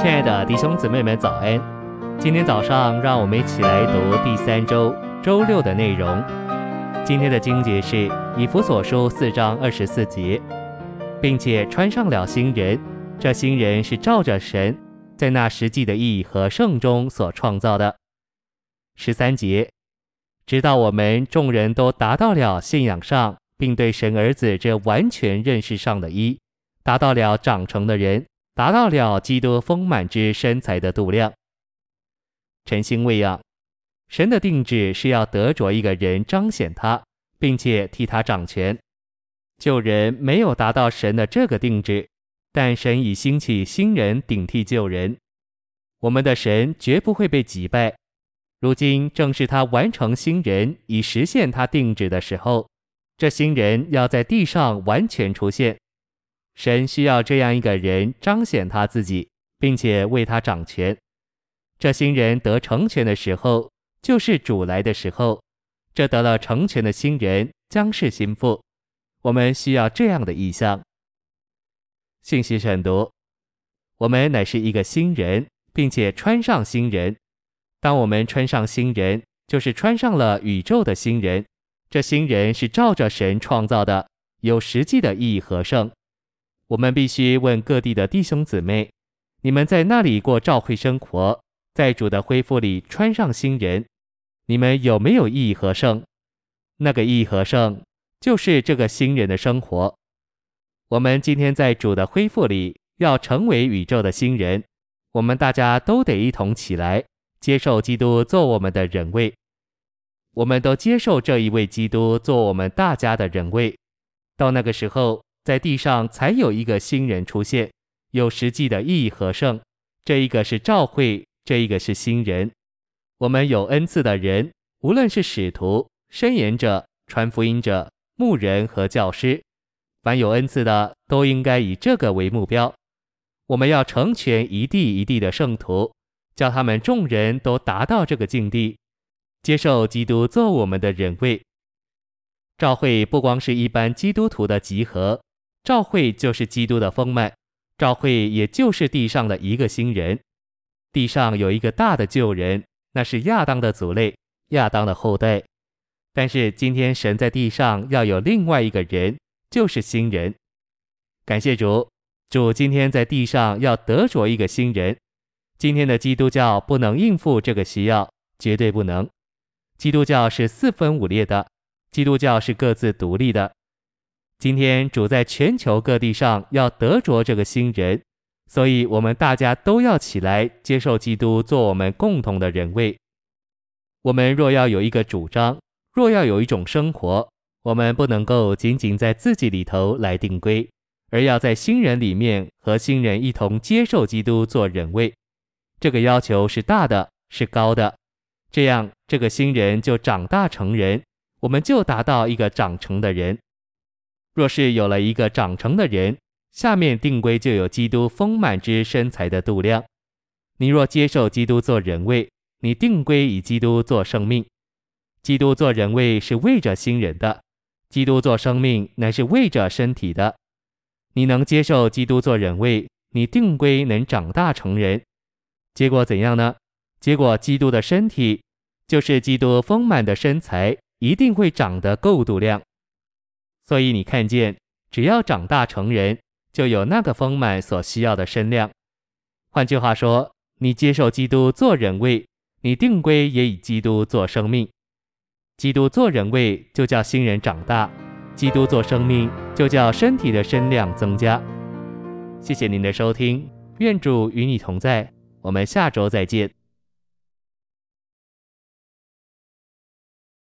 亲爱的弟兄姊妹们，早安！今天早上，让我们一起来读第三周周六的内容。今天的经节是以弗所书四章二十四节，并且穿上了新人，这新人是照着神在那实际的意义和圣中所创造的。十三节，直到我们众人都达到了信仰上，并对神儿子这完全认识上的义，达到了长成的人。达到了基督丰满之身材的度量。晨星喂养，神的定制是要得着一个人彰显他，并且替他掌权。旧人没有达到神的这个定制，但神已兴起新人顶替旧人。我们的神绝不会被击败。如今正是他完成新人以实现他定制的时候，这新人要在地上完全出现。神需要这样一个人彰显他自己，并且为他掌权。这新人得成全的时候，就是主来的时候。这得了成全的新人将是新妇。我们需要这样的意象。信息选读：我们乃是一个新人，并且穿上新人。当我们穿上新人，就是穿上了宇宙的新人。这新人是照着神创造的，有实际的意义和圣。我们必须问各地的弟兄姊妹：你们在那里过教会生活，在主的恢复里穿上新人，你们有没有意义和圣？那个意义和圣就是这个新人的生活。我们今天在主的恢复里要成为宇宙的新人，我们大家都得一同起来，接受基督做我们的人位。我们都接受这一位基督做我们大家的人位。到那个时候。在地上才有一个新人出现，有实际的意义和圣。这一个是召会，这一个是新人。我们有恩赐的人，无论是使徒、申言者、传福音者、牧人和教师，凡有恩赐的，都应该以这个为目标。我们要成全一地一地的圣徒，叫他们众人都达到这个境地，接受基督做我们的人位。召会不光是一般基督徒的集合。召会就是基督的丰脉，召会也就是地上的一个新人。地上有一个大的旧人，那是亚当的族类，亚当的后代。但是今天神在地上要有另外一个人，就是新人。感谢主，主今天在地上要得着一个新人。今天的基督教不能应付这个需要，绝对不能。基督教是四分五裂的，基督教是各自独立的。今天主在全球各地上要得着这个新人，所以我们大家都要起来接受基督做我们共同的人位。我们若要有一个主张，若要有一种生活，我们不能够仅仅在自己里头来定规，而要在新人里面和新人一同接受基督做人位。这个要求是大的，是高的，这样这个新人就长大成人，我们就达到一个长成的人。若是有了一个长成的人，下面定规就有基督丰满之身材的度量。你若接受基督做人位，你定规以基督做生命。基督做人位是为着新人的，基督做生命乃是为着身体的。你能接受基督做人位，你定规能长大成人。结果怎样呢？结果基督的身体就是基督丰满的身材，一定会长得够度量。所以你看见，只要长大成人，就有那个丰满所需要的身量。换句话说，你接受基督做人位，你定规也以基督做生命。基督做人位就叫新人长大，基督做生命就叫身体的身量增加。谢谢您的收听，愿主与你同在，我们下周再见。